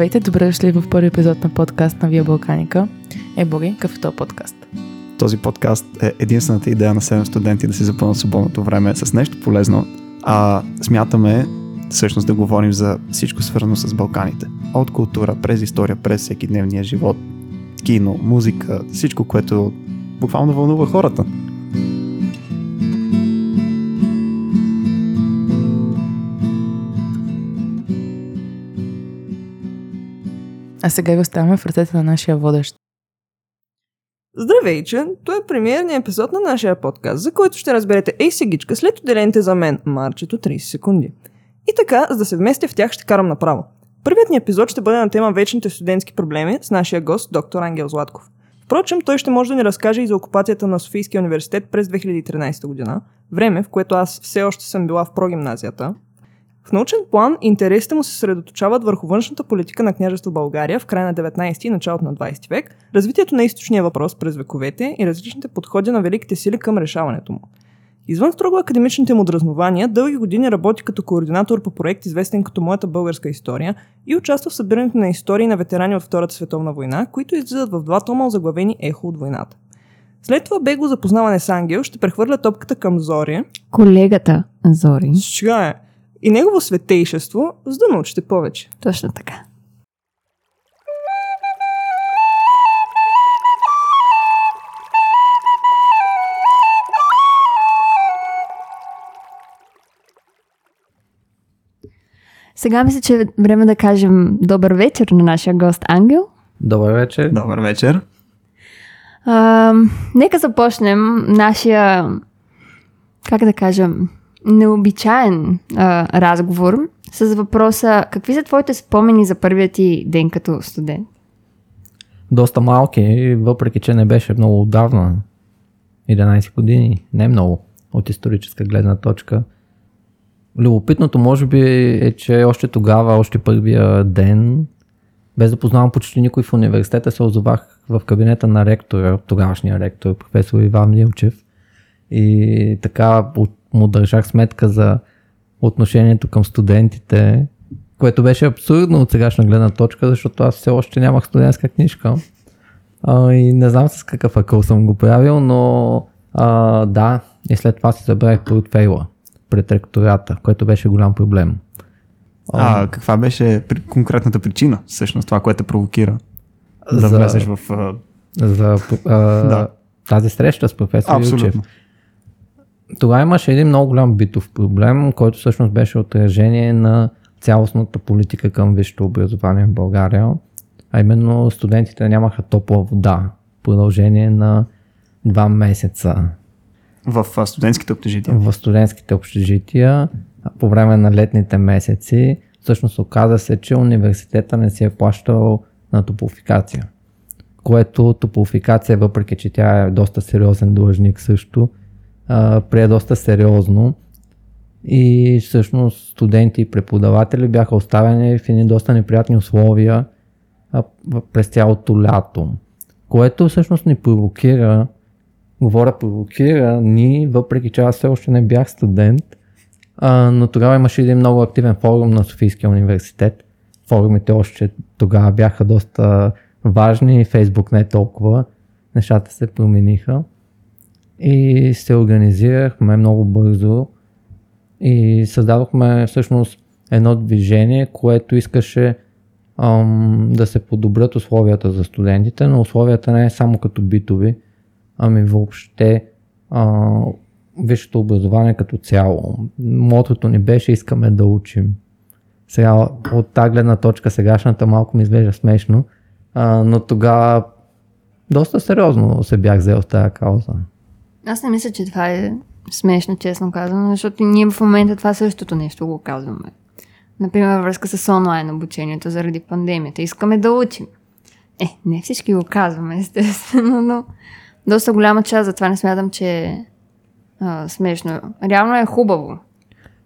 Здравейте, добре дошли в първи епизод на подкаст на Вия Балканика. Е, Боги, какъв е този подкаст? Този подкаст е единствената идея на 7 студенти да си запълнат свободното време с нещо полезно, а смятаме всъщност да говорим за всичко свързано с Балканите. От култура, през история, през всеки дневния живот, кино, музика, всичко, което буквално вълнува хората. А сега ви оставяме в ръцете на нашия водещ. Здравейче! Това е премиерният епизод на нашия подкаст, за който ще разберете ей сегичка след отделените за мен марчето 30 секунди. И така, за да се вместя в тях, ще карам направо. Първият ни епизод ще бъде на тема вечните студентски проблеми с нашия гост, доктор Ангел Златков. Впрочем, той ще може да ни разкаже и за окупацията на Софийския университет през 2013 година, време, в което аз все още съм била в прогимназията, в научен план интересите му се средоточават върху външната политика на княжество България в края на 19 и началото на 20 век, развитието на източния въпрос през вековете и различните подходи на великите сили към решаването му. Извън строго академичните му дразнования, дълги години работи като координатор по проект, известен като Моята българска история, и участва в събирането на истории на ветерани от Втората световна война, които излизат в два тома заглавени Ехо от войната. След това бегло запознаване с Ангел ще прехвърля топката към Зори. Колегата Зори. Сега е и негово светейшество, за да научите повече. Точно така. Сега мисля, че е време да кажем добър вечер на нашия гост Ангел. Добър вечер. Добър вечер. А, нека започнем нашия, как да кажем, необичаен а, разговор с въпроса какви са твоите спомени за първият ти ден като студент? Доста малки, въпреки че не беше много отдавна. 11 години, не много от историческа гледна точка. Любопитното може би е, че още тогава, още първия ден, без да познавам почти никой в университета, се озовах в кабинета на ректора, тогавашния ректор, професор Иван Милчев. И така му държах сметка за отношението към студентите, което беше абсурдно от сегашна гледна точка, защото аз все още нямах студентска книжка. А, и не знам с какъв акъл съм го правил, но а, да, и след това си забравих портфейла пред ректората, което беше голям проблем. А, а каква беше конкретната причина, всъщност това, което провокира да за, влезеш в... За а, да. тази среща с професор Абсолютно. Илчев. Тогава имаше един много голям битов проблем, който всъщност беше отражение на цялостната политика към висшето образование в България, а именно студентите нямаха топла вода в продължение на два месеца. В студентските общежития? В студентските общежития по време на летните месеци всъщност оказа се, че университета не си е плащал на топлофикация. Което топлофикация, въпреки че тя е доста сериозен длъжник също, прие доста сериозно. И всъщност студенти и преподаватели бяха оставени в едни доста неприятни условия а, през цялото лято, което всъщност ни провокира, говоря провокира ни, въпреки че аз все още не бях студент, а, но тогава имаше един много активен форум на Софийския университет. Форумите още тогава бяха доста важни, Фейсбук не е толкова, нещата се промениха и се организирахме много бързо и създадохме всъщност едно движение, което искаше ам, да се подобрят условията за студентите, но условията не е само като битови, ами въобще а, висшето образование като цяло. Мотото ни беше искаме да учим. Сега от тази гледна точка сегашната малко ми изглежда смешно, а, но тогава доста сериозно се бях взел с тази кауза. Аз не мисля, че това е смешно, честно казано, защото ние в момента това същото нещо го казваме. Например, връзка с онлайн обучението заради пандемията. Искаме да учим. Е, не всички го казваме, естествено, но доста голяма част, затова не смятам, че е а, смешно. Реално е хубаво.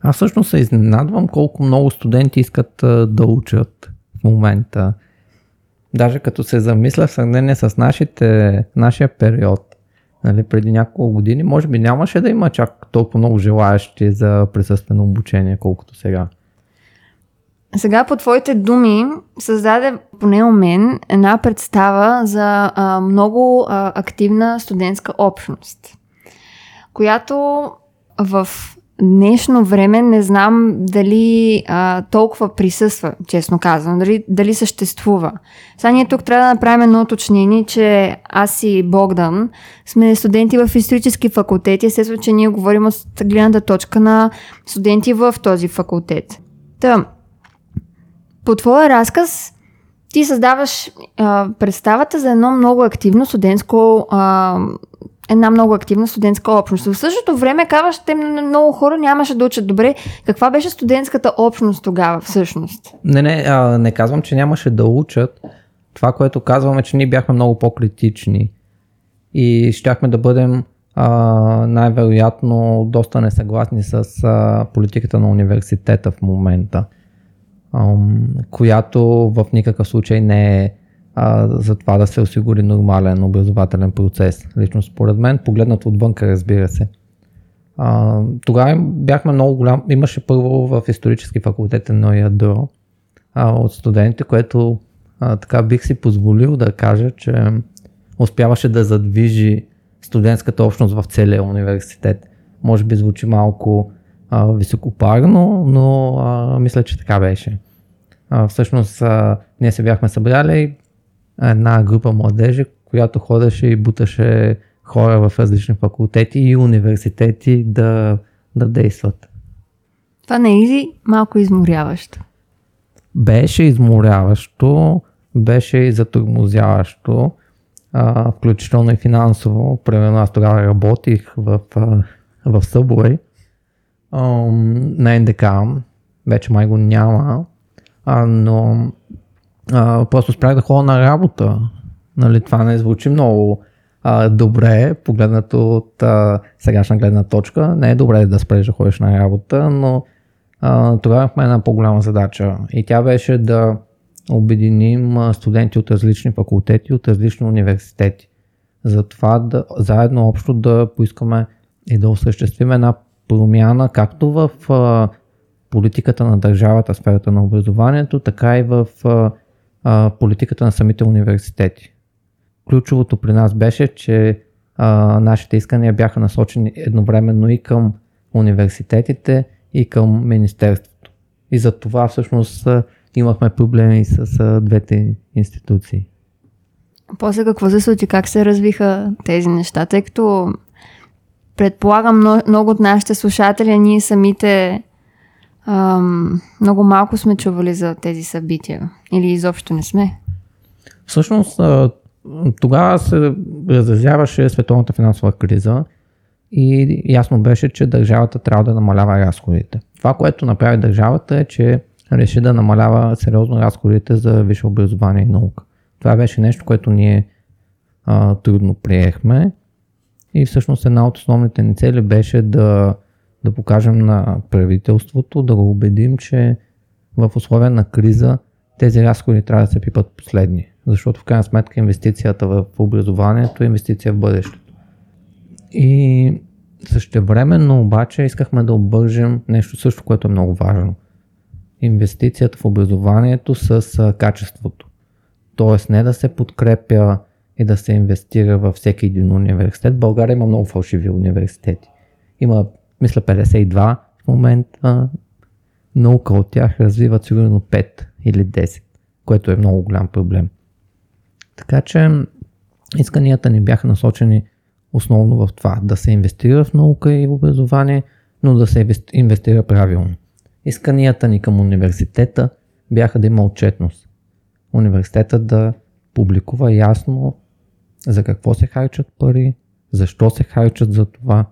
Аз всъщност се изненадвам колко много студенти искат а, да учат в момента. Даже като се замисля в сравнение с нашите, нашия период, нали, преди няколко години, може би нямаше да има чак толкова много желаящи за присъствено обучение, колкото сега. сега по твоите думи създаде поне у мен една представа за а, много а, активна студентска общност, която в днешно време не знам дали а, толкова присъства, честно казвам, дали, дали съществува. Сега ние тук трябва да направим едно уточнение, че аз и Богдан сме студенти в исторически факултет. Естествено, че ние говорим от гледната точка на студенти в този факултет. Та, по твоя разказ ти създаваш а, представата за едно много активно студентско а, една много активна студентска общност. В същото време казваш, че много хора нямаше да учат добре. Каква беше студентската общност тогава всъщност? Не, не, а, не казвам, че нямаше да учат. Това, което казваме, че ние бяхме много по-критични и щяхме да бъдем а, най-вероятно доста несъгласни с а, политиката на университета в момента, а, която в никакъв случай не е а, за това да се осигури нормален образователен процес. Лично според мен, погледнат отвънка, разбира се. А, тогава бяхме много голям. Имаше първо в исторически факултет едно ядро а, от студентите, което а, така бих си позволил да кажа, че успяваше да задвижи студентската общност в целия университет. Може би звучи малко а, високопарно, но а, мисля, че така беше. А, всъщност а, ние се бяхме събрали една група младежи, която ходеше и буташе хора в различни факултети и университети да, да действат. Това не е изи, малко изморяващо. Беше изморяващо, беше и затормозяващо, а, включително и финансово. Примерно аз тогава работих в, в Subway а, на НДК, вече май го няма, а, но а, просто спрях да ходя на работа. Нали, това не звучи много а, добре, погледнато от а, сегашна гледна точка. Не е добре да спреш да ходиш на работа, но а, тогава имахме една по-голяма задача и тя беше да обединим студенти от различни факултети, от различни университети. Затова да, заедно общо да поискаме и да осъществим една промяна както в а, политиката на държавата, сферата на образованието, така и в а, а, политиката на самите университети. Ключовото при нас беше, че а, нашите искания бяха насочени едновременно и към университетите, и към Министерството. И за това всъщност имахме проблеми с а, двете институции. После какво се случи? Как се развиха тези неща? Тъй като предполагам много от нашите слушатели, ние самите ам, много малко сме чували за тези събития. Или изобщо не сме. Всъщност, тогава се разразяваше световната финансова криза и ясно беше, че държавата трябва да намалява разходите. Това, което направи държавата е, че реши да намалява сериозно разходите за висше образование и наука. Това беше нещо, което ние а, трудно приехме и всъщност една от основните ни цели беше да да покажем на правителството, да го убедим, че в условия на криза тези разходи трябва да се пипат последни. Защото в крайна сметка инвестицията в образованието е инвестиция в бъдещето. И същевременно обаче искахме да обържем нещо също, което е много важно. Инвестицията в образованието с качеството. Тоест не да се подкрепя и да се инвестира във всеки един университет. България има много фалшиви университети. Има мисля 52 в момента, наука от тях развиват сигурно 5 или 10, което е много голям проблем. Така че исканията ни бяха насочени основно в това, да се инвестира в наука и в образование, но да се инвестира правилно. Исканията ни към университета бяха да има отчетност. Университета да публикува ясно за какво се харчат пари, защо се харчат за това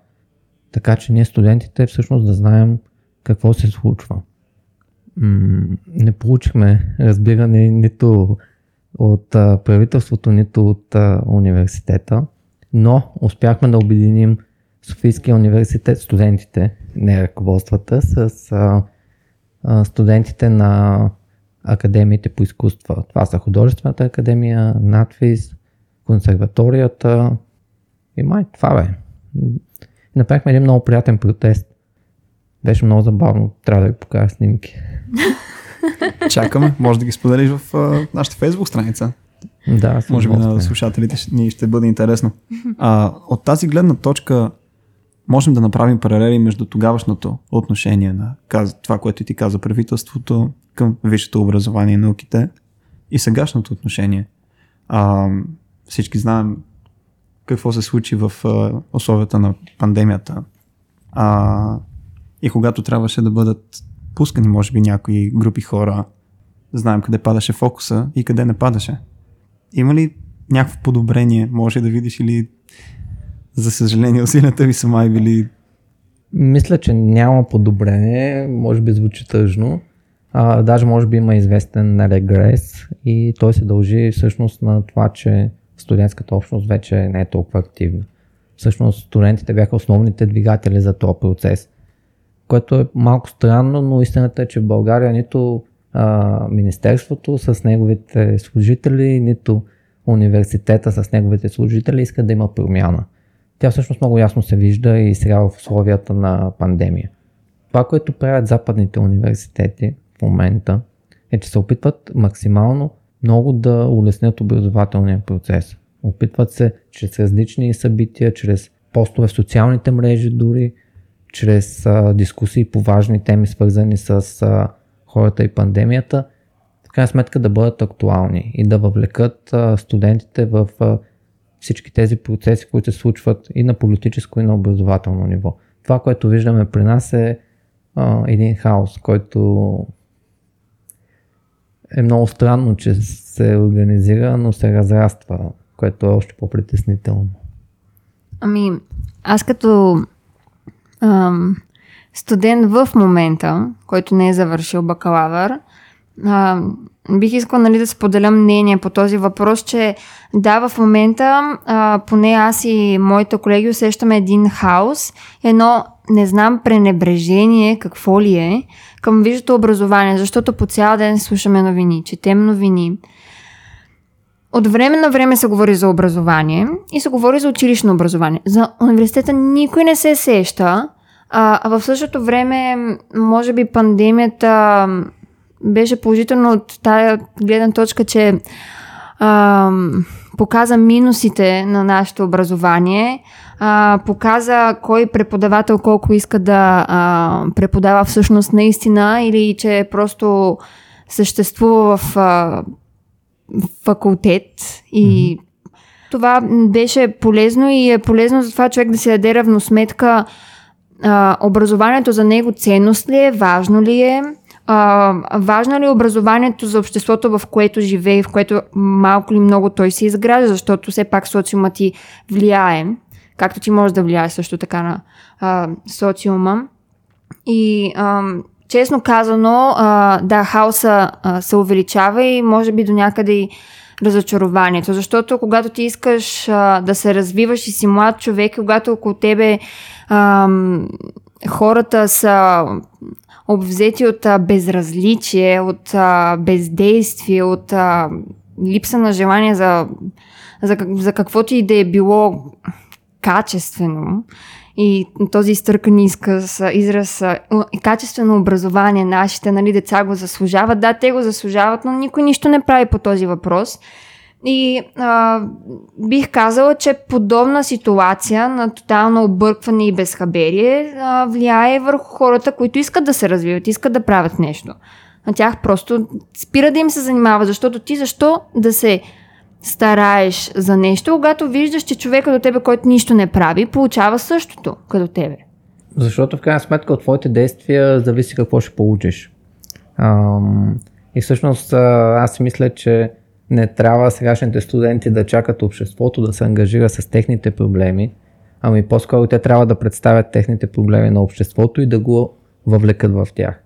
така че ние студентите всъщност да знаем какво се случва. Не получихме разбиране нито от правителството, нито от университета, но успяхме да обединим Софийския университет, студентите, не ръководствата, с студентите на академиите по изкуства. Това са художествената академия, надфис, консерваторията и май това бе. Направихме един много приятен протест. Беше много забавно, трябва да ви покажа снимки. Чакаме. Може да ги споделиш в а, нашата фейсбук страница. Да, Може би на слушателите ни ще бъде интересно. А, от тази гледна точка можем да направим паралели между тогавашното отношение на това, което ти каза правителството към висшето образование и науките и сегашното отношение. А, всички знаем какво се случи в условията на пандемията. А, и когато трябваше да бъдат пускани, може би, някои групи хора, знаем къде падаше фокуса и къде не падаше. Има ли някакво подобрение? Може да видиш или за съжаление усилията ви са май били Мисля, че няма подобрение, може би звучи тъжно. А, даже може би има известен регрес и той се дължи всъщност на това, че студентската общност вече не е толкова активна. Всъщност студентите бяха основните двигатели за този процес, което е малко странно, но истината е, че в България нито а, Министерството с неговите служители, нито университета с неговите служители искат да има промяна. Тя всъщност много ясно се вижда и сега в условията на пандемия. Това, което правят западните университети в момента, е, че се опитват максимално много да улеснят образователния процес. Опитват се чрез различни събития, чрез постове в социалните мрежи дори, чрез а, дискусии по важни теми, свързани с а, хората и пандемията, в крайна сметка да бъдат актуални и да въвлекат а, студентите в а, всички тези процеси, които се случват и на политическо, и на образователно ниво. Това, което виждаме при нас е а, един хаос, който е много странно, че се организира, но се разраства, което е още по-притеснително. Ами, аз като ам, студент в момента, който не е завършил бакалавър, а, бих искала нали, да споделя мнение по този въпрос, че да, в момента а, поне аз и моите колеги усещаме един хаос, едно, не знам, пренебрежение, какво ли е, към висшето образование, защото по цял ден слушаме новини, четем новини. От време на време се говори за образование и се говори за училищно образование. За университета никой не се сеща, а, в същото време, може би пандемията беше положително от тая гледна точка, че а, показа минусите на нашето образование, а, показа кой преподавател колко иска да а, преподава всъщност наистина или че просто съществува в а, факултет и това беше полезно и е полезно за това човек да си даде равносметка а, образованието за него ценност ли е, важно ли е, а, важно ли е образованието за обществото, в което живее, в което малко или много той се изгражда, защото все пак социума ти влияе, както ти можеш да влияе също така на а, социума. И а, честно казано, а, да, хаоса а, се увеличава и може би до някъде и разочарованието, защото когато ти искаш а, да се развиваш и си млад човек, когато около тебе а, хората са обвзети от а, безразличие, от а, бездействие, от а, липса на желание за, за, за каквото и да е било качествено и този изтъркан изказ, израз, качествено образование, нашите нали, деца го заслужават. Да, те го заслужават, но никой нищо не прави по този въпрос. И а, бих казала, че подобна ситуация на тотално объркване и безхаберие а, влияе върху хората, които искат да се развиват, искат да правят нещо. На тях просто спира да им се занимава, защото ти защо да се стараеш за нещо, когато виждаш, че човека до тебе, който нищо не прави, получава същото като тебе. Защото в крайна сметка от твоите действия зависи какво ще получиш. Ам, и всъщност аз си мисля, че не трябва сегашните студенти да чакат обществото да се ангажира с техните проблеми, ами по-скоро те трябва да представят техните проблеми на обществото и да го въвлекат в тях.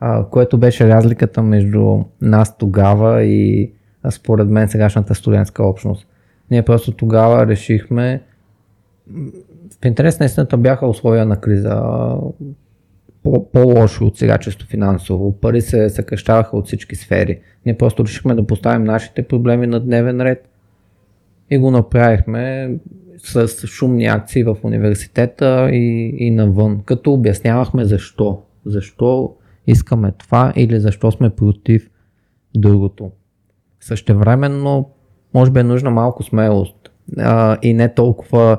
А, което беше разликата между нас тогава и според мен сегашната студентска общност. Ние просто тогава решихме в интерес на истината бяха условия на криза по-лоши от сега често финансово. Пари се съкръщаваха от всички сфери. Ние просто решихме да поставим нашите проблеми на дневен ред и го направихме с шумни акции в университета и, и навън, като обяснявахме защо. Защо искаме това или защо сме против другото. Същевременно, може би е нужна малко смелост а, и не толкова,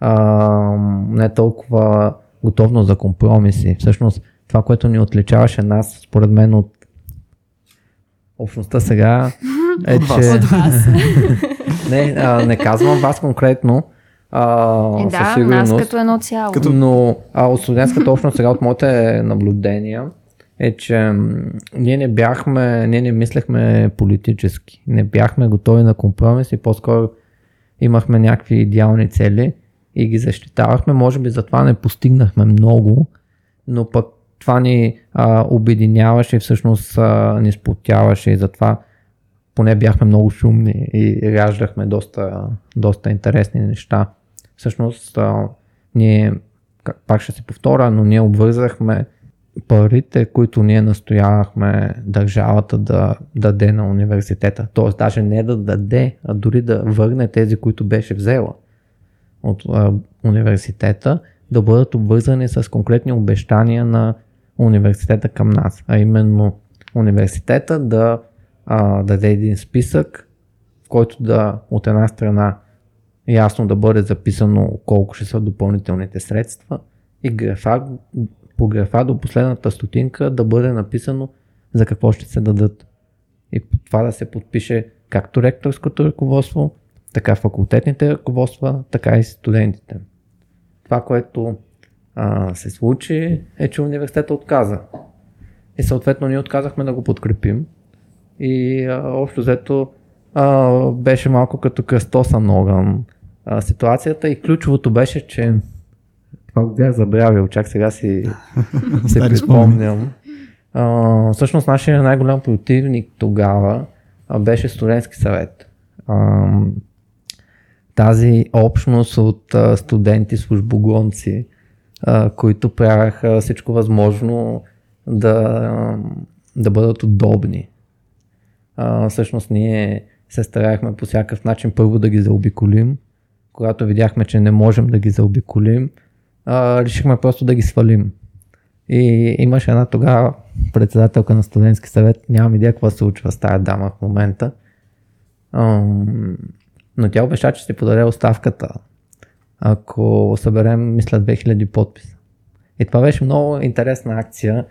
а, не толкова готовност за компромиси. Всъщност, това, което ни отличаваше нас, според мен, от общността сега, е, че... От вас. не, а, не казвам вас конкретно, а, Е, със да, сигурност. нас като едно цяло. Като- Но а, от студентската общност сега от моите наблюдения е, че ние не бяхме, ние не мислехме политически. Не бяхме готови на компромис и по-скоро имахме някакви идеални цели и ги защитавахме. Може би затова не постигнахме много, но пък това ни а, обединяваше и всъщност а, ни сплотяваше и затова поне бяхме много шумни и раждахме доста, доста интересни неща. Всъщност, а, ние, пак ще се повторя, но ние обвързахме парите, които ние настоявахме държавата да даде на университета. Тоест, даже не да даде, а дори да върне тези, които беше взела от а, университета, да бъдат обвързани с конкретни обещания на университета към нас. А именно университета да а, даде един списък, в който да от една страна ясно да бъде записано колко ще са допълнителните средства и графа, по графа до последната стотинка да бъде написано за какво ще се дадат. И това да се подпише както ректорското ръководство, така факултетните ръководства, така и студентите. Това, което а, се случи е, че университета отказа. И съответно ние отказахме да го подкрепим. И а, общо взето а, беше малко като кръстосан огън а, ситуацията и ключовото беше, че това го бях забравил, чак сега си се припомням. А, всъщност нашия най-голям противник тогава а, беше студентски съвет. А, тази общност от а, студенти, службогонци, а, които правяха всичко възможно да, да бъдат удобни. А, всъщност ние се старахме по всякакъв начин първо да ги заобиколим. Когато видяхме, че не можем да ги заобиколим, а, решихме просто да ги свалим. И имаше една тогава председателка на студентски съвет, нямам идея какво се случва с тази дама в момента. Ам, но тя обеща, че ще подаде оставката, ако съберем, мисля, 2000 подписа. И това беше много интересна акция,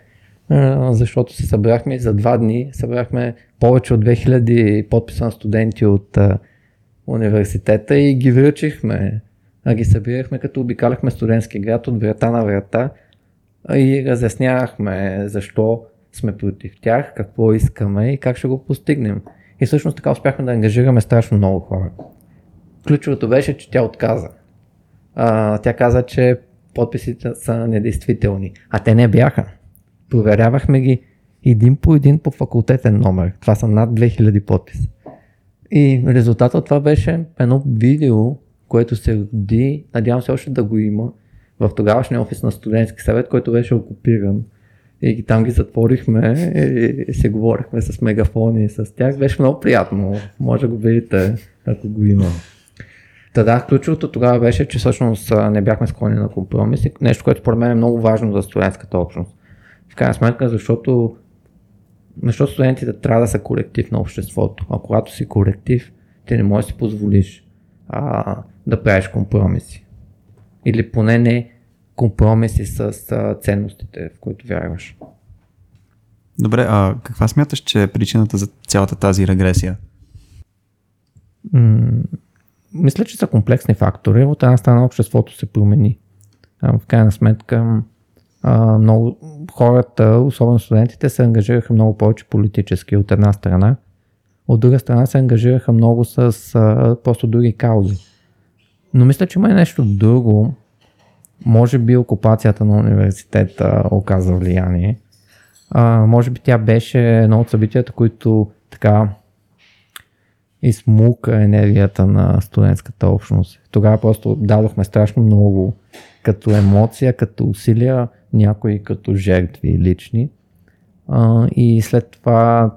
защото се събрахме за два дни, събрахме повече от 2000 подписа на студенти от университета и ги връчихме. Ги събирахме като обикаляхме студентски град от врата на врата и разяснявахме защо сме против тях, какво искаме и как ще го постигнем. И всъщност така успяхме да ангажираме страшно много хора. Ключовото беше, че тя отказа. А, тя каза, че подписите са недействителни, а те не бяха. Проверявахме ги един по един по факултетен номер. Това са над 2000 подписа. И резултатът от това беше едно видео, което се роди, надявам се още да го има, в тогавашния офис на студентски съвет, който беше окупиран. И там ги затворихме и, се говорихме с мегафони и с тях. Беше много приятно. Може да го видите, ако го има. Та да, ключовото тогава беше, че всъщност не бяхме склонни на компромиси. Нещо, което според мен е много важно за студентската общност. В крайна сметка, защото, защото студентите трябва да са колектив на обществото. А когато си колектив, ти не можеш да си позволиш а, да правиш компромиси. Или поне не компромиси с а, ценностите, в които вярваш. Добре, а каква смяташ, че е причината за цялата тази регресия? М- мисля, че са комплексни фактори. От една страна обществото се промени. В крайна сметка много хората, особено студентите, се ангажираха много повече политически от една страна. От друга страна се ангажираха много с просто други каузи. Но мисля, че има и нещо друго. Може би окупацията на университета оказа влияние. Може би тя беше едно от събитията, които така измука енергията на студентската общност. Тогава просто дадохме страшно много като емоция, като усилия, някои като жертви лични. А, и след това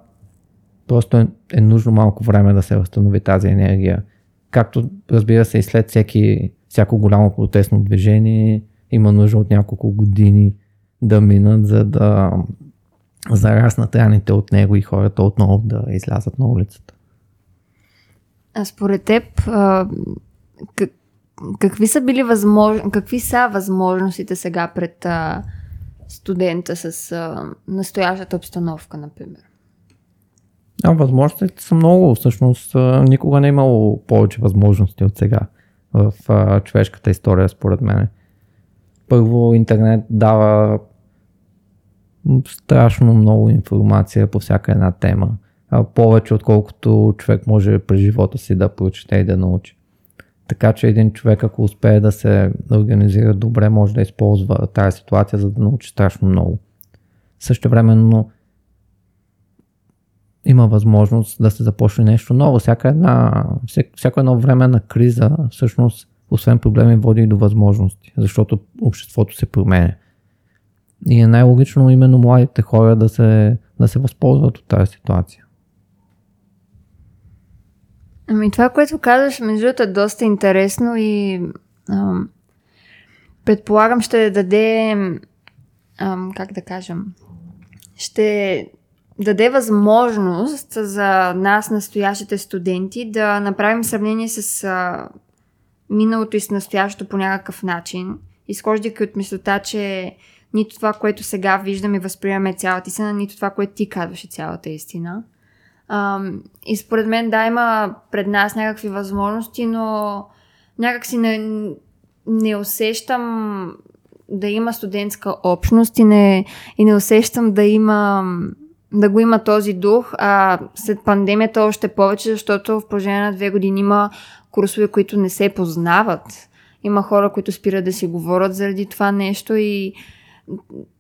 просто е, е нужно малко време да се възстанови тази енергия. Както разбира се и след всеки, всяко голямо протестно движение има нужда от няколко години да минат, за да, зараснат раните от него и хората отново да излязат на улицата. А според теб, а, как, какви са били възможно, какви са възможностите сега пред а, студента с а, настоящата обстановка, например? А, възможностите са много. Всъщност никога не е имало повече възможности от сега в а, човешката история, според мен. Първо, интернет дава страшно много информация по всяка една тема. Повече отколкото човек може през живота си да прочете и да научи. Така че един човек, ако успее да се организира добре, може да използва тази ситуация, за да научи страшно много. Също има възможност да се започне нещо ново. Всяка една, всяко едно време на криза, всъщност, освен проблеми, води и до възможности, защото обществото се променя. И е най-логично именно младите хора да се, да се възползват от тази ситуация. Ами това, което казваш, между другото, е доста интересно и ам, предполагам ще даде, ам, как да кажем, ще даде възможност за нас, настоящите студенти, да направим сравнение с а, миналото и с настоящето по някакъв начин, изхождайки от мисълта, че нито това, което сега виждаме и възприемаме цялата истина, нито това, което ти казваш е цялата истина. А, и според мен, да, има пред нас някакви възможности, но някак си не, не усещам да има студентска общност и не, и не усещам да има да го има този дух, а след пандемията още повече, защото в продължение на две години има курсове, които не се познават. Има хора, които спират да си говорят заради това нещо и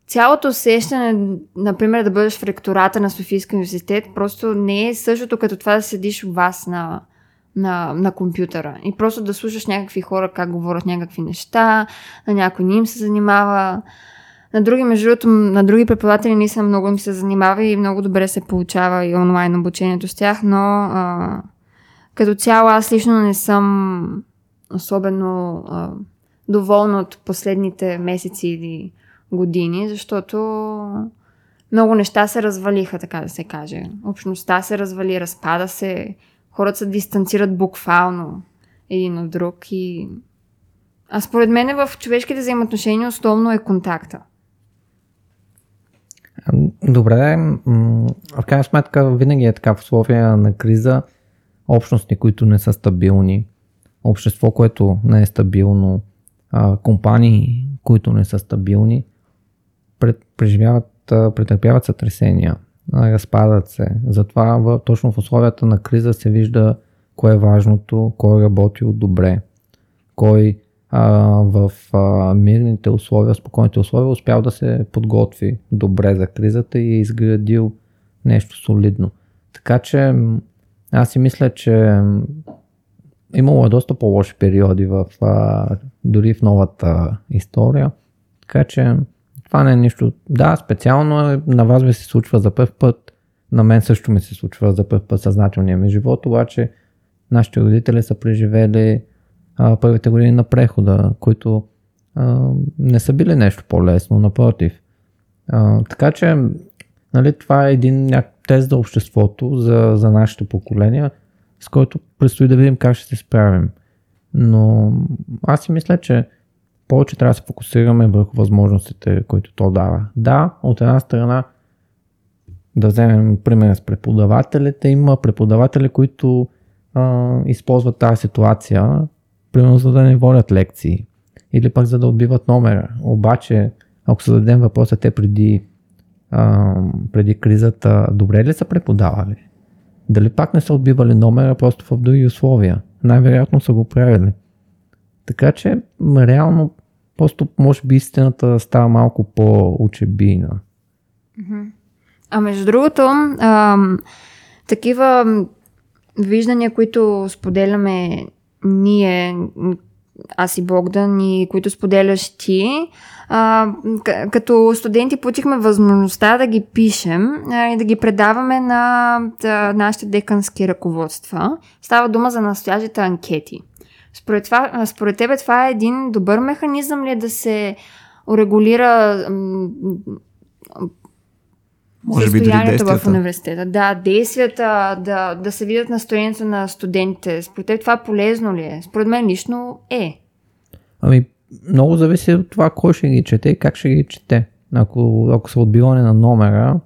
цялото усещане, например, да бъдеш в ректората на Софийския университет, просто не е същото като това да седиш у вас на, на, на компютъра и просто да слушаш някакви хора как говорят някакви неща, на някой ни им се занимава. На други, между другото, на други преподаватели не съм много ми се занимава и много добре се получава и онлайн обучението с тях, но а, като цяло аз лично не съм особено а, доволна от последните месеци или години, защото много неща се развалиха, така да се каже. Общността се развали, разпада се, хората се дистанцират буквално един от друг и... А според мен в човешките взаимоотношения основно е контакта. Добре, в крайна сметка винаги е така в условия на криза, общности, които не са стабилни, общество, което не е стабилно, компании, които не са стабилни, преживяват, претърпяват сътресения, разпадат се. Затова в, точно в условията на криза се вижда кое е важното, кой е работил добре, кой а, в а, мирните условия, спокойните условия успял да се подготви добре за кризата и е изградил нещо солидно. Така че аз си мисля, че имало е доста по-лоши периоди в, а, дори в новата история. Така че това не е нищо. Да, специално е, на вас ви се случва за първ път. На мен също ми се случва за първ път съзнателния ми живот, обаче нашите родители са преживели а, първите години на прехода, които а, не са били нещо по-лесно, напротив. А, така че, нали, това е един тест за обществото, за, за нашите поколения, с който предстои да видим как ще се справим. Но аз си мисля, че повече трябва да се фокусираме върху възможностите, които то дава. Да, от една страна, да вземем пример с преподавателите, има преподаватели, които а, използват тази ситуация, примерно за да не водят лекции или пък за да отбиват номера. Обаче, ако се дадем въпроса, те преди, а, преди кризата, добре ли са преподавали? Дали пак не са отбивали номера, просто в други условия? Най-вероятно са го правили. Така че, реално, просто може би истината става малко по-учебийна. А между другото, ам, такива виждания, които споделяме ние, аз и Богдан, и които споделяш ти, а, като студенти получихме възможността да ги пишем а, и да ги предаваме на да, нашите декански ръководства. Става дума за настоящите анкети. Според, това, според тебе това е един добър механизъм ли е да се урегулира Може би дори състоянието в университета. Да, действията, да, да се видят настроението на студентите. Според теб това полезно ли е? Според мен лично е. Ами, много зависи от това кой ще ги чете и как ще ги чете. Ако, ако са отбиване на номера,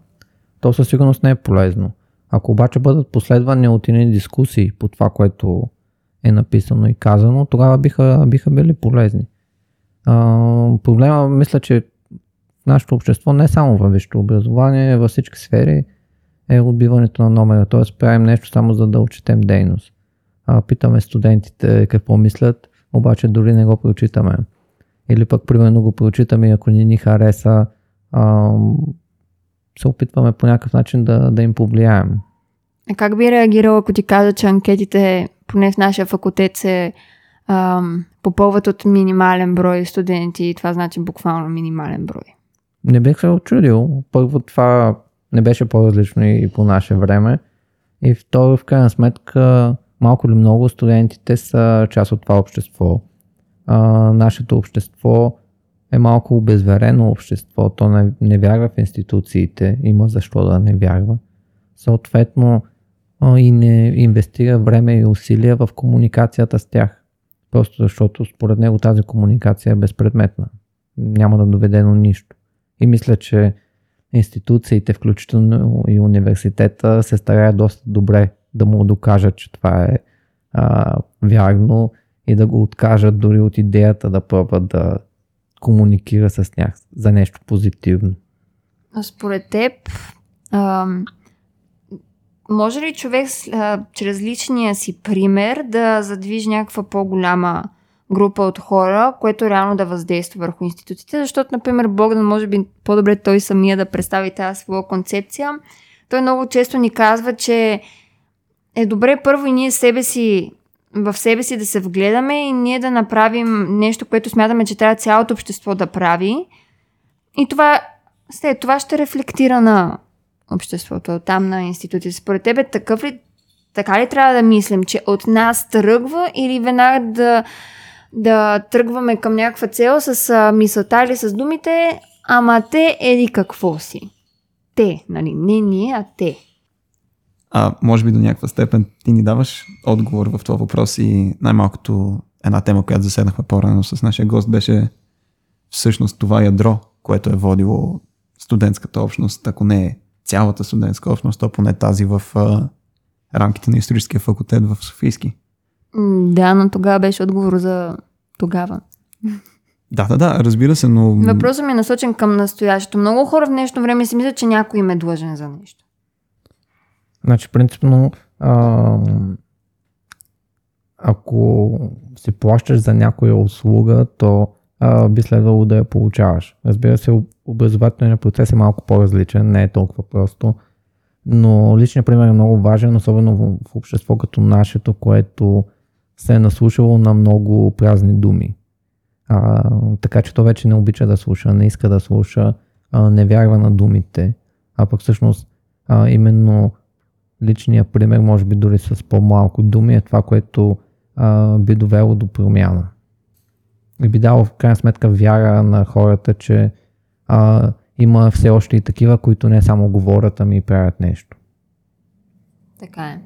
то със сигурност не е полезно. Ако обаче бъдат последвани от едни дискусии по това, което е написано и казано, тогава биха, биха били полезни. А, проблема, мисля, че в нашето общество, не само във висшето образование, във всички сфери, е отбиването на номера. Т.е. правим нещо само за да отчетем дейност. А, питаме студентите какво мислят, обаче дори не го прочитаме. Или пък, примерно, го прочитаме и ако не ни хареса, а, се опитваме по някакъв начин да, да им повлияем. А как би реагирал, ако ти кажа, че анкетите, поне в нашия факултет, се ам, попълват от минимален брой студенти и това значи буквално минимален брой? Не бих се очудил. Първо това не беше по-различно и по наше време. И второ, в крайна сметка, малко или много студентите са част от това общество. А, нашето общество е малко обезверено общество. То не, не вярва в институциите. Има защо да не вярва. Съответно, и не инвестира време и усилия в комуникацията с тях. Просто защото според него тази комуникация е безпредметна. Няма да доведе до нищо. И мисля, че институциите, включително и университета, се стараят доста добре да му докажат, че това е а, вярно и да го откажат дори от идеята да пробва да комуникира с тях за нещо позитивно. А според теб, ам, може ли човек а, чрез личния си пример да задвижи някаква по-голяма група от хора, което реално да въздейства върху институциите? Защото, например, Богдан, може би по-добре той самия да представи тази своя концепция. Той много често ни казва, че е добре първо и ние себе си в себе си да се вгледаме и ние да направим нещо, което смятаме, че трябва цялото общество да прави. И това след това ще рефлектира на обществото, там на институциите. Според тебе такъв ли, така ли трябва да мислим, че от нас тръгва или веднага да, да тръгваме към някаква цел с мисълта или с думите, ама те еди какво си. Те, нали? Не ние, а те. А, може би до някаква степен ти ни даваш отговор в това въпрос и най-малкото една тема, която заседнахме по-рано с нашия гост, беше всъщност това ядро, което е водило студентската общност, ако не е цялата студентска общност, то поне тази в а, рамките на историческия факултет в Софийски. Да, но тогава беше отговор за тогава. Да, да, да, разбира се, но... Въпросът ми е насочен към настоящето. Много хора в днешно време си мислят, че някой им е длъжен за нещо. Значи, принципно, а, ако си плащаш за някоя услуга, то а, би следвало да я получаваш. Разбира се, об- образователният процес е малко по-различен, не е толкова просто, но личният пример е много важен, особено в, общество като нашето, което се е наслушало на много празни думи. А, така че то вече не обича да слуша, не иска да слуша, а, не вярва на думите, а пък всъщност а, именно личния пример, може би дори с по-малко думи, е това, което а, би довело до промяна. И би дало в крайна сметка вяра на хората, че а, има все още и такива, които не само говорят, ами и правят нещо. Така е.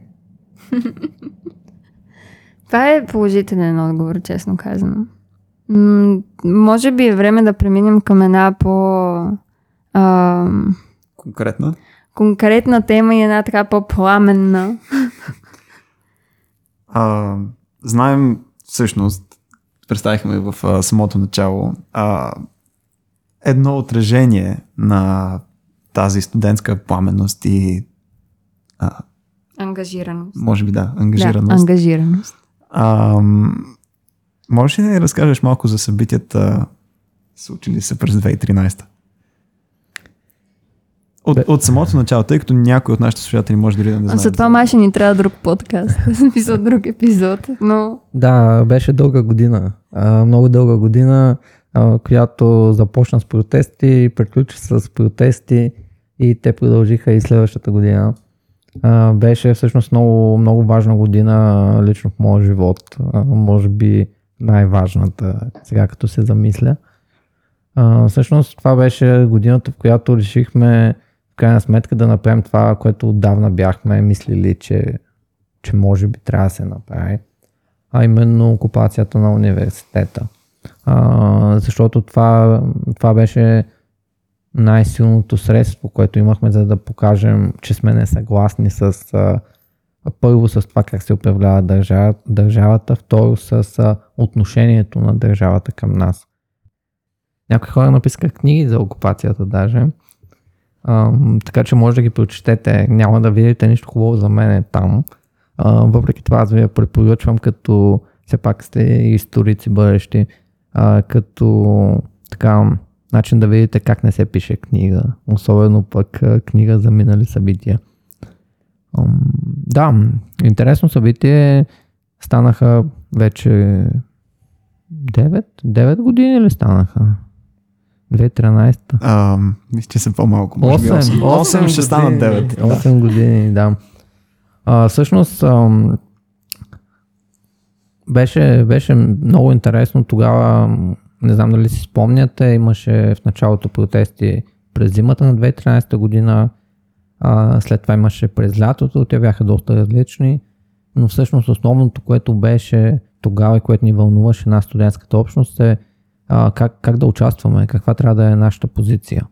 Това е положителен отговор, честно казано. М- може би е време да преминем към една по а, Конкретно. конкретна тема и една така по-пламенна. А, знаем всъщност, представихме в а, самото начало, а, едно отражение на тази студентска пламенност и а, Ангажираност. може би да, Да, ангажираност. ангажираност. А, можеш ли да ни разкажеш малко за събитията, случили се през 2013? От, от самото начало, тъй като някой от нашите слушатели може дори да не А знае. за това май ще ни трябва друг подкаст. Смисъл друг епизод. Но Да, беше дълга година. А, много дълга година, а, която започна с протести, приключи с протести и те продължиха и следващата година. А, беше всъщност много, много важна година лично в моя живот. А, може би най-важната, сега като се замисля. А, всъщност това беше годината, в която решихме крайна сметка да направим това, което отдавна бяхме мислили, че, че може би трябва да се направи, а именно окупацията на университета. А, защото това, това беше най-силното средство, което имахме, за да покажем, че сме несъгласни с а, първо с това как се управлява държава, държавата, второ с а, отношението на държавата към нас. Някои хора написаха книги за окупацията даже, а, така че може да ги прочетете. Няма да видите нищо хубаво за мен е там. А, въпреки това аз ви я препоръчвам, като все пак сте историци бъдещи, а, като така начин да видите как не се пише книга, особено пък книга за минали събития. Да, интересно събитие. Станаха вече 9, 9 години ли станаха? 2013. А, мисля, че са по-малко. Може 8, 8, 8, 8 ще станат 9. 8 да. години, да. А, всъщност, ам, беше, беше много интересно тогава не знам дали си спомняте, имаше в началото протести през зимата на 2013 година, а, след това имаше през лятото, те бяха доста различни, но всъщност основното, което беше тогава и което ни вълнуваше на студентската общност е а, как, как да участваме, каква трябва да е нашата позиция.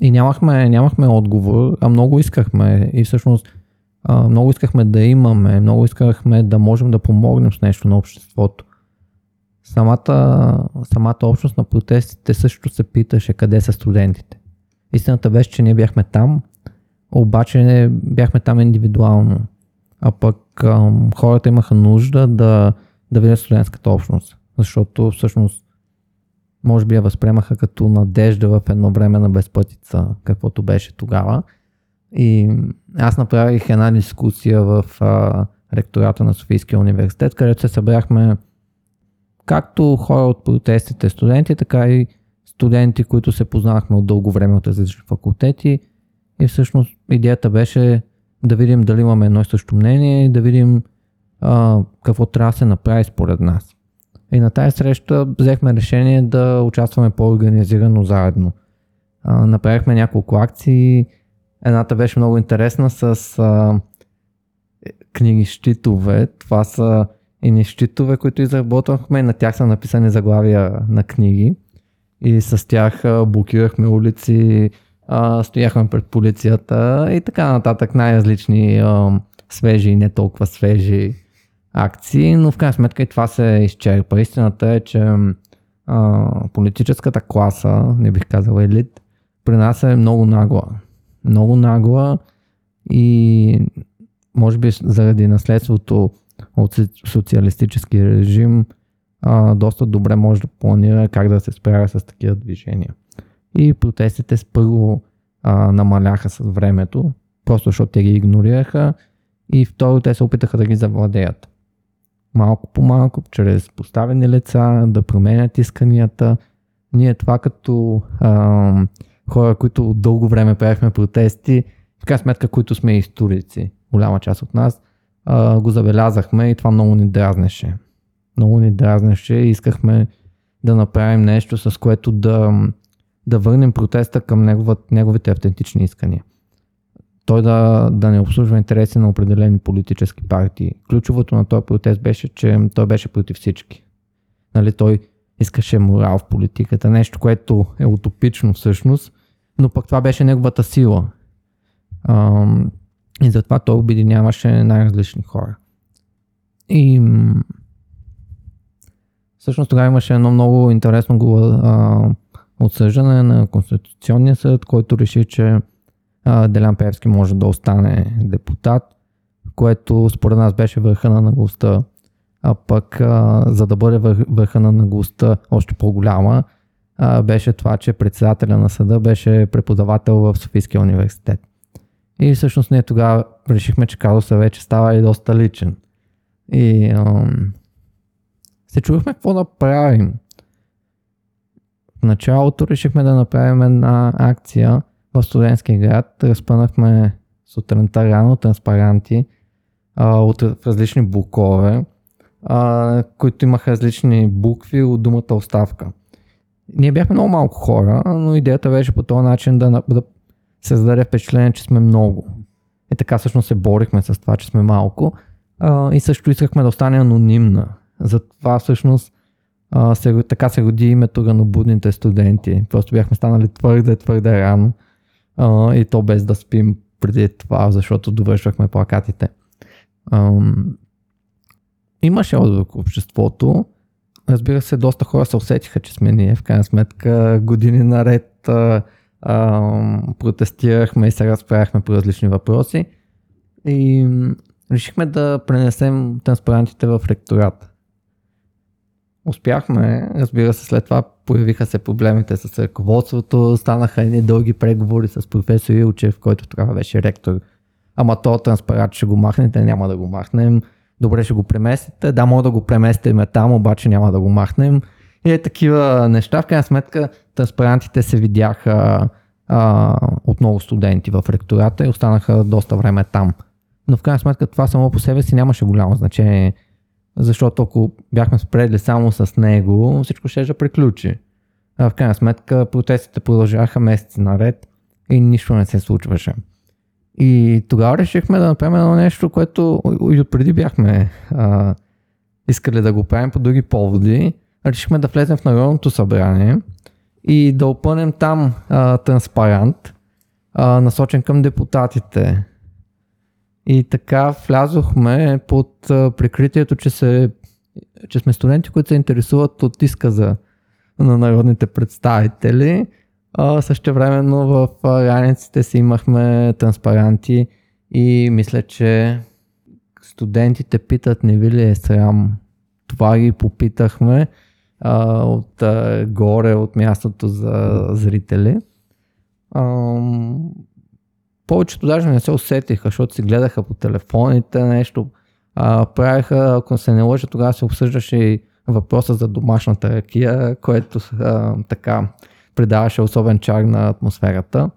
И нямахме, нямахме отговор, а много искахме и всъщност а, много искахме да имаме, много искахме да можем да помогнем с нещо на обществото. Самата, самата общност на протестите също се питаше къде са студентите. Истината беше, че ние бяхме там, обаче не бяхме там индивидуално. А пък ам, хората имаха нужда да, да видят студентската общност. Защото всъщност може би я възприемаха като надежда в едно време на безпътица, каквото беше тогава. И аз направих една дискусия в а, ректората на Софийския университет, където се събрахме както хора от протестите студенти, така и студенти, които се познахме от дълго време от различни факултети. И всъщност идеята беше да видим дали имаме едно и също мнение и да видим а, какво трябва да се направи според нас. И на тази среща взехме решение да участваме по-организирано заедно. А, направихме няколко акции. Едната беше много интересна с а, книги щитове. Това са и щитове, които изработвахме. На тях са написани заглавия на книги. И с тях блокирахме улици, стояхме пред полицията и така нататък. Най-различни свежи и не толкова свежи акции, но в крайна сметка и това се изчерпа. Истината е, че а, политическата класа, не бих казал елит, при нас е много нагла. Много нагла и може би заради наследството от социалистически режим а, доста добре може да планира как да се справя с такива движения. И протестите първо а, намаляха с времето, просто защото те ги игнорираха и второ те се опитаха да ги завладеят. Малко по малко, чрез поставени лица, да променят исканията. Ние това като а, хора, които дълго време правихме протести, в крайна сметка, които сме историци, голяма част от нас, а, го забелязахме и това много ни дразнеше. Много ни дразнеше и искахме да направим нещо, с което да, да върнем протеста към неговите автентични искания. Той да, да не обслужва интереси на определени политически партии. Ключовото на този протест беше, че той беше против всички. Нали, той искаше морал в политиката, нещо, което е утопично всъщност, но пък това беше неговата сила. И затова той обединяваше най-различни хора. И всъщност тогава имаше едно много интересно а, отсъждане на Конституционния съд, който реши, че Делян Певски може да остане депутат, което според нас беше върха на наглостта. А пък а, за да бъде вър, върха на наглостта още по-голяма, а, беше това, че председателя на съда беше преподавател в Софийския университет. И всъщност ние тогава решихме, че казуса вече става и доста личен. И ам, се чувахме какво да правим. В началото решихме да направим една акция в студентски град. Разпънахме сутринта рано транспаранти а, от различни букове, а, които имаха различни букви от думата оставка. Ние бяхме много малко хора, но идеята беше по този начин да, да се зададе впечатление, че сме много. И така всъщност се борихме с това, че сме малко. А, и също искахме да остане анонимна. Затова всъщност а, се, така се роди името ранобудните студенти. Просто бяхме станали твърде, твърде рано. А, и то без да спим преди това, защото довършвахме плакатите. Ам, имаше отзвук в обществото. Разбира се, доста хора се усетиха, че сме ние. В крайна сметка, години наред а, а, протестирахме и се разправяхме по различни въпроси. И решихме да пренесем транспарантите в ректората. Успяхме, разбира се, след това появиха се проблемите с ръководството, станаха едни дълги преговори с професор Илчев, който тогава беше ректор. Ама то транспарант ще го махнете, няма да го махнем. Добре, ще го преместите. Да, мога да го преместим там, обаче няма да го махнем. И е такива неща. В крайна сметка транспарантите се видяха а, от много студенти в ректората и останаха доста време там. Но в крайна сметка това само по себе си нямаше голямо значение, защото ако бяхме спредли само с него, всичко ще да приключи. А в крайна сметка протестите продължаваха месеци наред и нищо не се случваше. И тогава решихме да направим едно нещо, което и преди бяхме а, искали да го правим по други поводи. Решихме да влезем в Народното събрание и да опънем там а, транспарант, а, насочен към депутатите. И така влязохме под прикритието, че, се, че сме студенти, които се интересуват от изказа на народните представители. Също времено в раниците си имахме транспаранти и мисля, че студентите питат не ви ли е срам. Това ги попитахме а, от а, горе, от мястото за зрители. Ам, повечето даже не се усетиха, защото си гледаха по телефоните нещо. А, правиха, ако се не лъжа, тогава се обсъждаше и въпроса за домашната ракия, което а, така придаваше особен чар на атмосферата.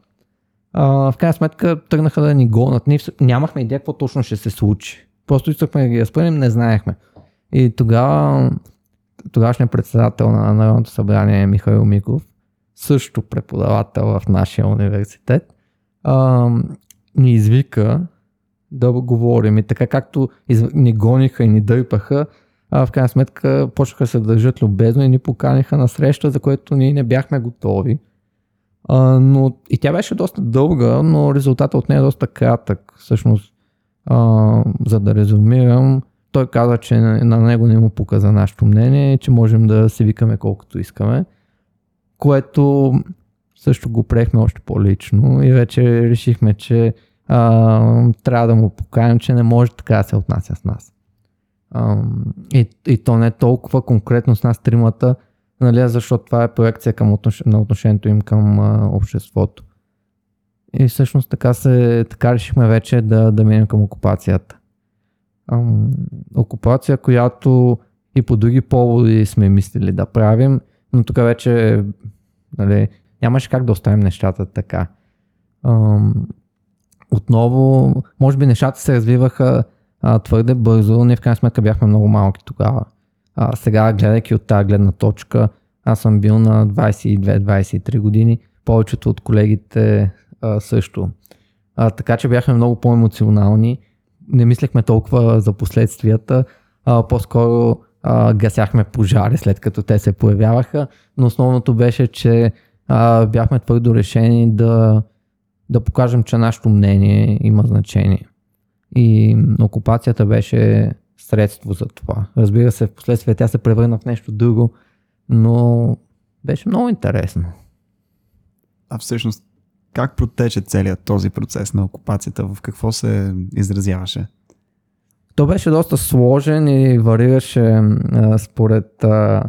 А, в крайна сметка тръгнаха да ни гонат. Ние нямахме идея какво точно ще се случи. Просто искахме да ги разпънем, не знаехме. И тогава тогавашният председател на Народното събрание Михаил Миков, също преподавател в нашия университет, а, ни извика да говорим. И така както из... ни гониха и ни дърпаха, а в крайна сметка почнаха се държат любезно и ни поканиха на среща, за което ние не бяхме готови. А, но и тя беше доста дълга, но резултатът от нея е доста кратък. Всъщност, а, за да резюмирам, той каза, че на него не му показа нашето мнение, че можем да се викаме колкото искаме, което също го приехме още по-лично и вече решихме, че а, трябва да му покажем, че не може така да се отнася с нас. А, и, и то не е толкова конкретно с нас тримата, нали, защото това е проекция към отнош... на отношението им към а, обществото. И всъщност така, се, така решихме вече да, да минем към окупацията. Окупация, която и по други поводи сме мислили да правим, но тук вече нали, нямаше как да оставим нещата така. Отново, може би нещата се развиваха а, твърде бързо, ние в крайна сметка бяхме много малки тогава. А, сега, гледайки от тази гледна точка, аз съм бил на 22-23 години, повечето от колегите а, също. А, така че бяхме много по-емоционални, не мислехме толкова за последствията, а, по-скоро а, гасяхме пожари след като те се появяваха, но основното беше, че а, бяхме твърдо решени да, да покажем, че нашето мнение има значение. И окупацията беше средство за това. Разбира се, в последствие тя се превърна в нещо друго, но беше много интересно. А всъщност, как протече целият този процес на окупацията? В какво се изразяваше? То беше доста сложен и варираше а, според, а,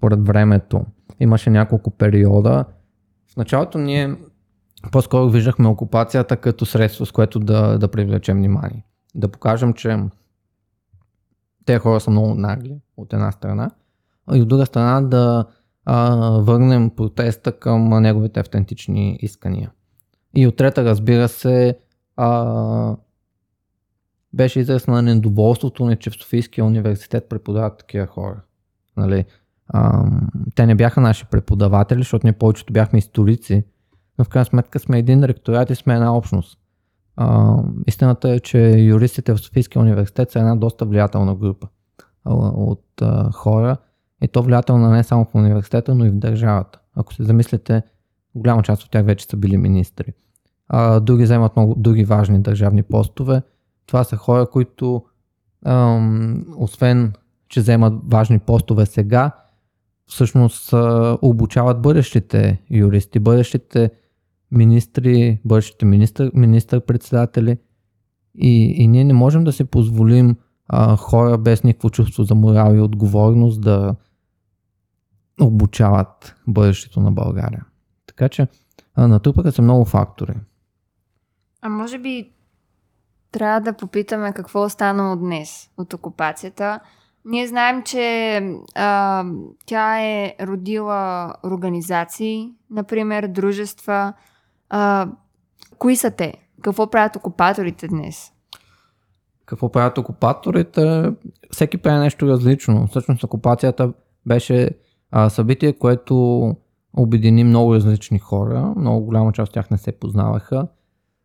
според времето. Имаше няколко периода. В началото ние по-скоро виждахме окупацията като средство, с което да, да привлечем внимание. Да покажем, че те хора са много нагли от една страна, и от друга страна да а, върнем протеста към неговите автентични искания. И от трета, разбира се, а, беше израз на недоволството ни, че в Софийския университет преподават такива хора. Нали? А, те не бяха наши преподаватели, защото ние повечето бяхме историци, но в крайна сметка сме един ректорат и сме една общност. А, истината е, че юристите в Софийския университет са една доста влиятелна група от а, хора и то влиятелна не само в университета, но и в държавата. Ако се замислите, голяма част от тях вече са били министри. А, други вземат много други важни държавни постове. Това са хора, които ам, освен, че вземат важни постове сега, всъщност обучават бъдещите юристи, бъдещите министри, бъдещите министър, министър-председатели. И, и ние не можем да си позволим а, хора без никакво чувство за морал и отговорност да обучават бъдещето на България. Така че а, натрупаха се много фактори. А може би трябва да попитаме какво е станало днес от окупацията. Ние знаем, че а, тя е родила организации, например, дружества. А, кои са те? Какво правят окупаторите днес? Какво правят окупаторите? Всеки прави нещо различно. Всъщност окупацията беше а, събитие, което обедини много различни хора. Много голяма част от тях не се познаваха.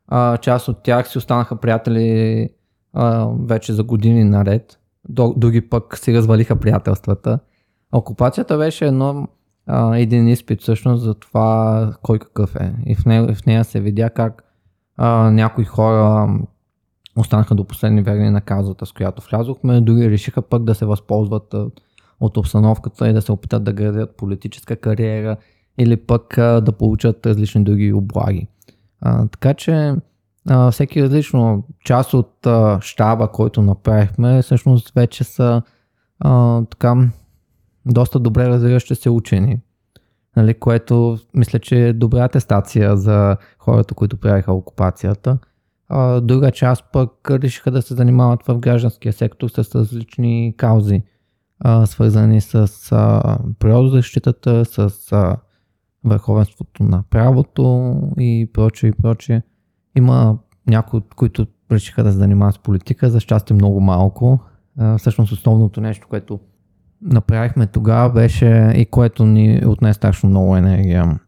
А, част от тях си останаха приятели а, вече за години наред. Други пък си развалиха приятелствата. Окупацията беше едно, а, един изпит всъщност за това кой какъв е. И в нея, в нея се видя как а, някои хора останаха до последни верни на казата, с която влязохме, други решиха пък да се възползват от обстановката и да се опитат да градят политическа кариера или пък а, да получат различни други облаги. А, така че всеки различно част от а, щаба, който направихме, всъщност вече са а, така доста добре развиващи се учени. Нали, което мисля, че е добра атестация за хората, които правиха окупацията. А, друга част пък решиха да се занимават в гражданския сектор с различни каузи, а, свързани с а, природозащитата, с а, върховенството на правото и прочее и прочее. Има някои, които решиха да се занимават с политика, за щастие много малко. Всъщност основното нещо, което направихме тогава беше и което ни отне страшно много енергия.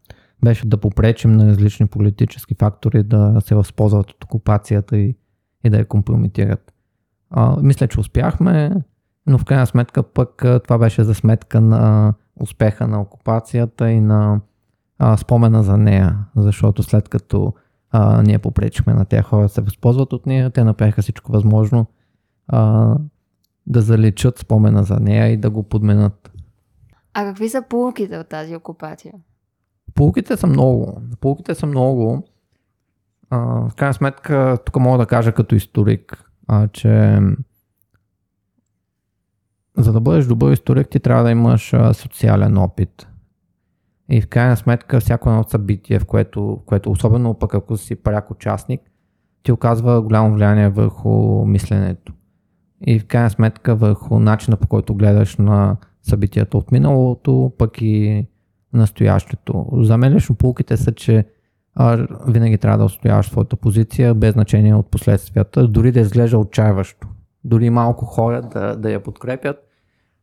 Беше да попречим на различни политически фактори да се възползват от окупацията и, и да я компрометират. А, мисля, че успяхме, но в крайна сметка пък това беше за сметка на успеха на окупацията и на а, спомена за нея, защото след като а, ние попречихме на тези хора да се възползват от нея, те направиха всичко възможно а, да заличат спомена за нея и да го подменят. А какви са полуките от тази окупация? Полуките са много. Полуките са много. А, в крайна сметка, тук мога да кажа като историк, а, че за да бъдеш добър историк, ти трябва да имаш а, социален опит. И в крайна сметка, всяко едно събитие, в което, в което особено пък ако си пряк участник, ти оказва голямо влияние върху мисленето. И в крайна сметка върху начина по който гледаш на събитията от миналото, пък и настоящето. За мен лично полуките са, че а, винаги трябва да устояваш своята позиция, без значение от последствията, дори да изглежда отчаяващо. Дори малко хора да, да я подкрепят.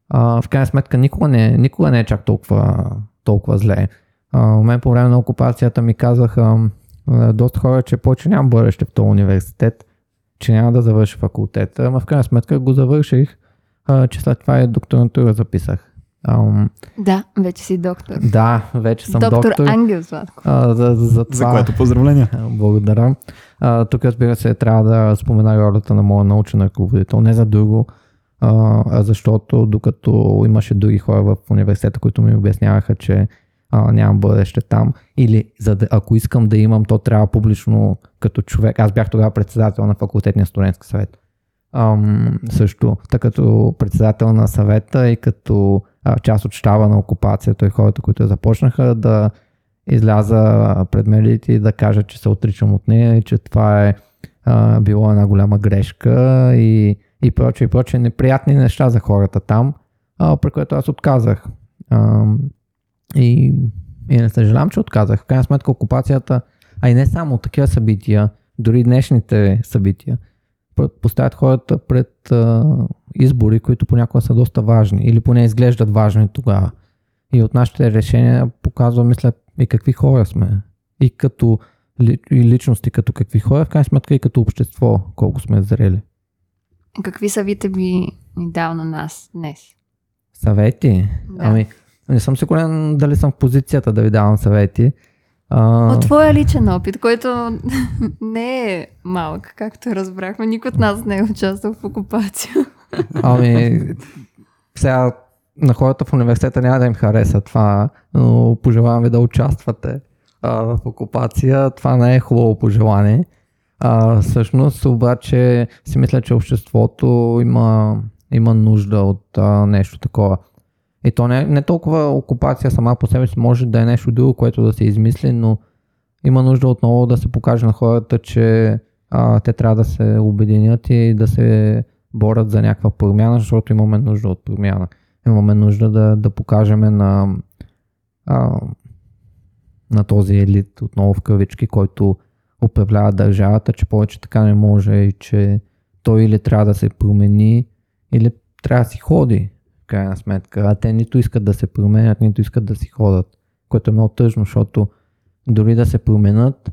А, в крайна сметка никога не, никога не е чак толкова толкова зле. А, у мен по време на окупацията ми казаха а, доста хора, че повече нямам бъдеще в този университет, че няма да завърша факултета, ама в крайна сметка го завърших, а, че след това и докторантура записах. Ам, Да, вече си доктор. да, вече съм доктор, доктор. Ангел Златко. А, за, за, това, За което поздравления. Благодаря. А, тук разбира се трябва да спомена ролята на моя научен ръководител. Не за друго, а, защото докато имаше други хора в университета, които ми обясняваха, че а, нямам бъдеще там или за да, ако искам да имам, то трябва публично като човек. Аз бях тогава председател на факултетния студентски съвет. Ам, също, така като председател на съвета и като а, част от щаба на окупацията и хората, които я започнаха да изляза пред медиите и да кажа, че се отричам от нея и че това е а, било една голяма грешка и, и прочее, и прочее неприятни неща за хората там, а, при което аз отказах. А, и, и не съжалявам, че отказах. В крайна сметка окупацията, а и не само такива събития, дори днешните събития, поставят хората пред а, избори, които понякога са доста важни или поне изглеждат важни тогава. И от нашите решения показва, мисля, и какви хора сме. И като и личности, като какви хора, в крайна сметка и като общество, колко сме зрели. Какви съвети би ни дал на нас днес? Съвети? Да. Ами, не съм сигурен дали съм в позицията да ви давам съвети. А, От твоя личен опит, който не е малък, както разбрахме, никой от нас не е участвал в окупация. Ами, сега на хората в университета няма да им хареса това, но пожелавам ви да участвате а, в окупация. Това не е хубаво пожелание. А, всъщност, обаче, си мисля, че обществото има, има нужда от а, нещо такова. И то не, не толкова окупация сама по себе си, може да е нещо друго, което да се измисли, но има нужда отново да се покаже на хората, че а, те трябва да се обединят и да се борят за някаква промяна, защото имаме нужда от промяна. Имаме нужда да, да покажем на, а, на този елит, отново в кавички, който управлява държавата, че повече така не може и че той или трябва да се промени, или трябва да си ходи, в крайна сметка. А те нито искат да се променят, нито искат да си ходят, което е много тъжно, защото дори да се променят,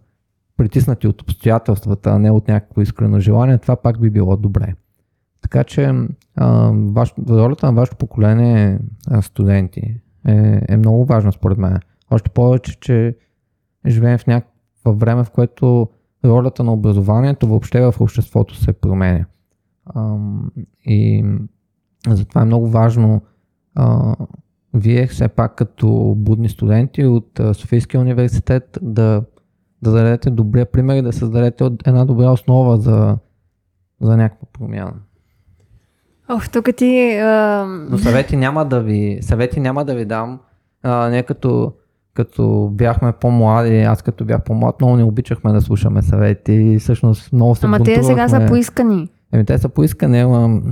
притиснати от обстоятелствата, а не от някакво искрено желание, това пак би било добре. Така че а, ваш, ролята на вашето поколение а, студенти е, е много важна според мен. Още повече, че живеем в някакво време, в което ролята на образованието въобще в обществото се променя. И затова е много важно а, вие все пак като будни студенти от Софийския университет да, да дадете добрия пример и да създадете една добра основа за, за някаква промяна. Ох, тук ти... А... Но съвети няма да ви, съвети няма да ви дам. А, не като, като бяхме по-млади, аз като бях по-млад, много не обичахме да слушаме съвети и всъщност много се Ама те сега са поискани. Еми, те са поискани, ама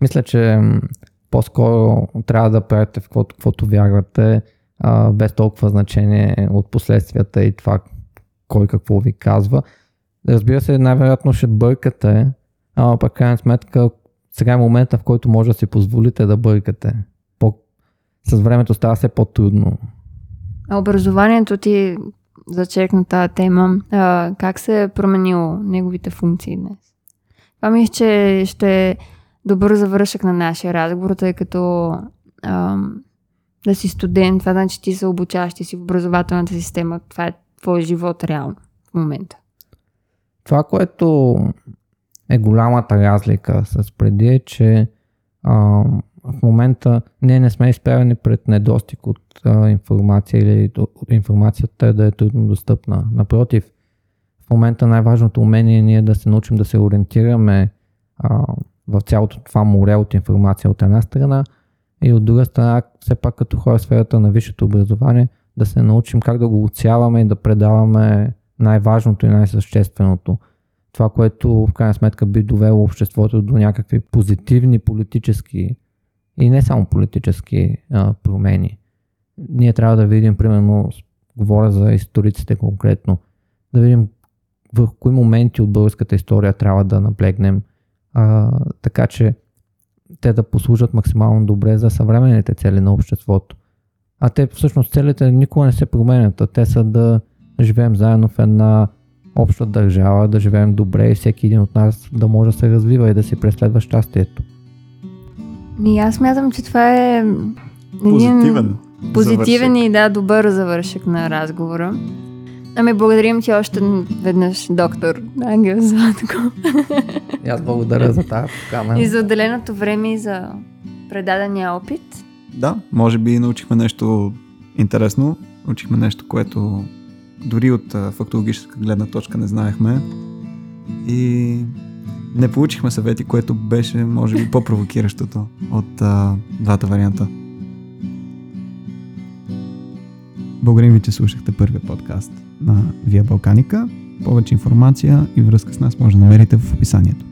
мисля, че по-скоро трябва да правите в каквото, каквото вярвате, а, без толкова значение от последствията и това кой какво ви казва. Разбира се, най-вероятно ще бъркате, ама пък крайна сметка сега е момента, в който може да си позволите да бъркате. По... С времето става все по-трудно. А образованието ти зачекна тази тема. А, как се е променило неговите функции днес? Това мисля, че ще е добър завършък на нашия разговор, тъй като ам, да си студент, това значи ти се обучаваш, ти си в образователната система, това е твой живот реално в момента. Това, което е голямата разлика с преди е, че а, в момента ние не сме изправени пред недостиг от а, информация или до- информацията да е трудно достъпна. Напротив, в момента най-важното умение е ние да се научим да се ориентираме а, в цялото това море от информация от една страна и от друга страна, все пак като хора в сферата на висшето образование, да се научим как да го оцяваме и да предаваме най-важното и най-същественото. Това, което в крайна сметка би довело обществото до някакви позитивни политически и не само политически а, промени. Ние трябва да видим, примерно, говоря за историците конкретно, да видим върху кои моменти от българската история трябва да наблегнем, а, така че те да послужат максимално добре за съвременните цели на обществото. А те всъщност целите никога не се променят, а те са да живеем заедно в една обща държава, да живеем добре и всеки един от нас да може да се развива и да си преследва щастието. И аз смятам, че това е един Позитивен. позитивен и да, добър завършък на разговора. Ами благодарим ти още веднъж, доктор Ангел Златко. И аз благодаря за тази покана. И за отделеното време и за предадения опит. Да, може би научихме нещо интересно, научихме нещо, което дори от фактологическа гледна точка не знаехме и не получихме съвети, което беше, може би, по-провокиращото от а, двата варианта. Благодарим ви, че слушахте първия подкаст на Вия Балканика. Повече информация и връзка с нас може да намерите в описанието.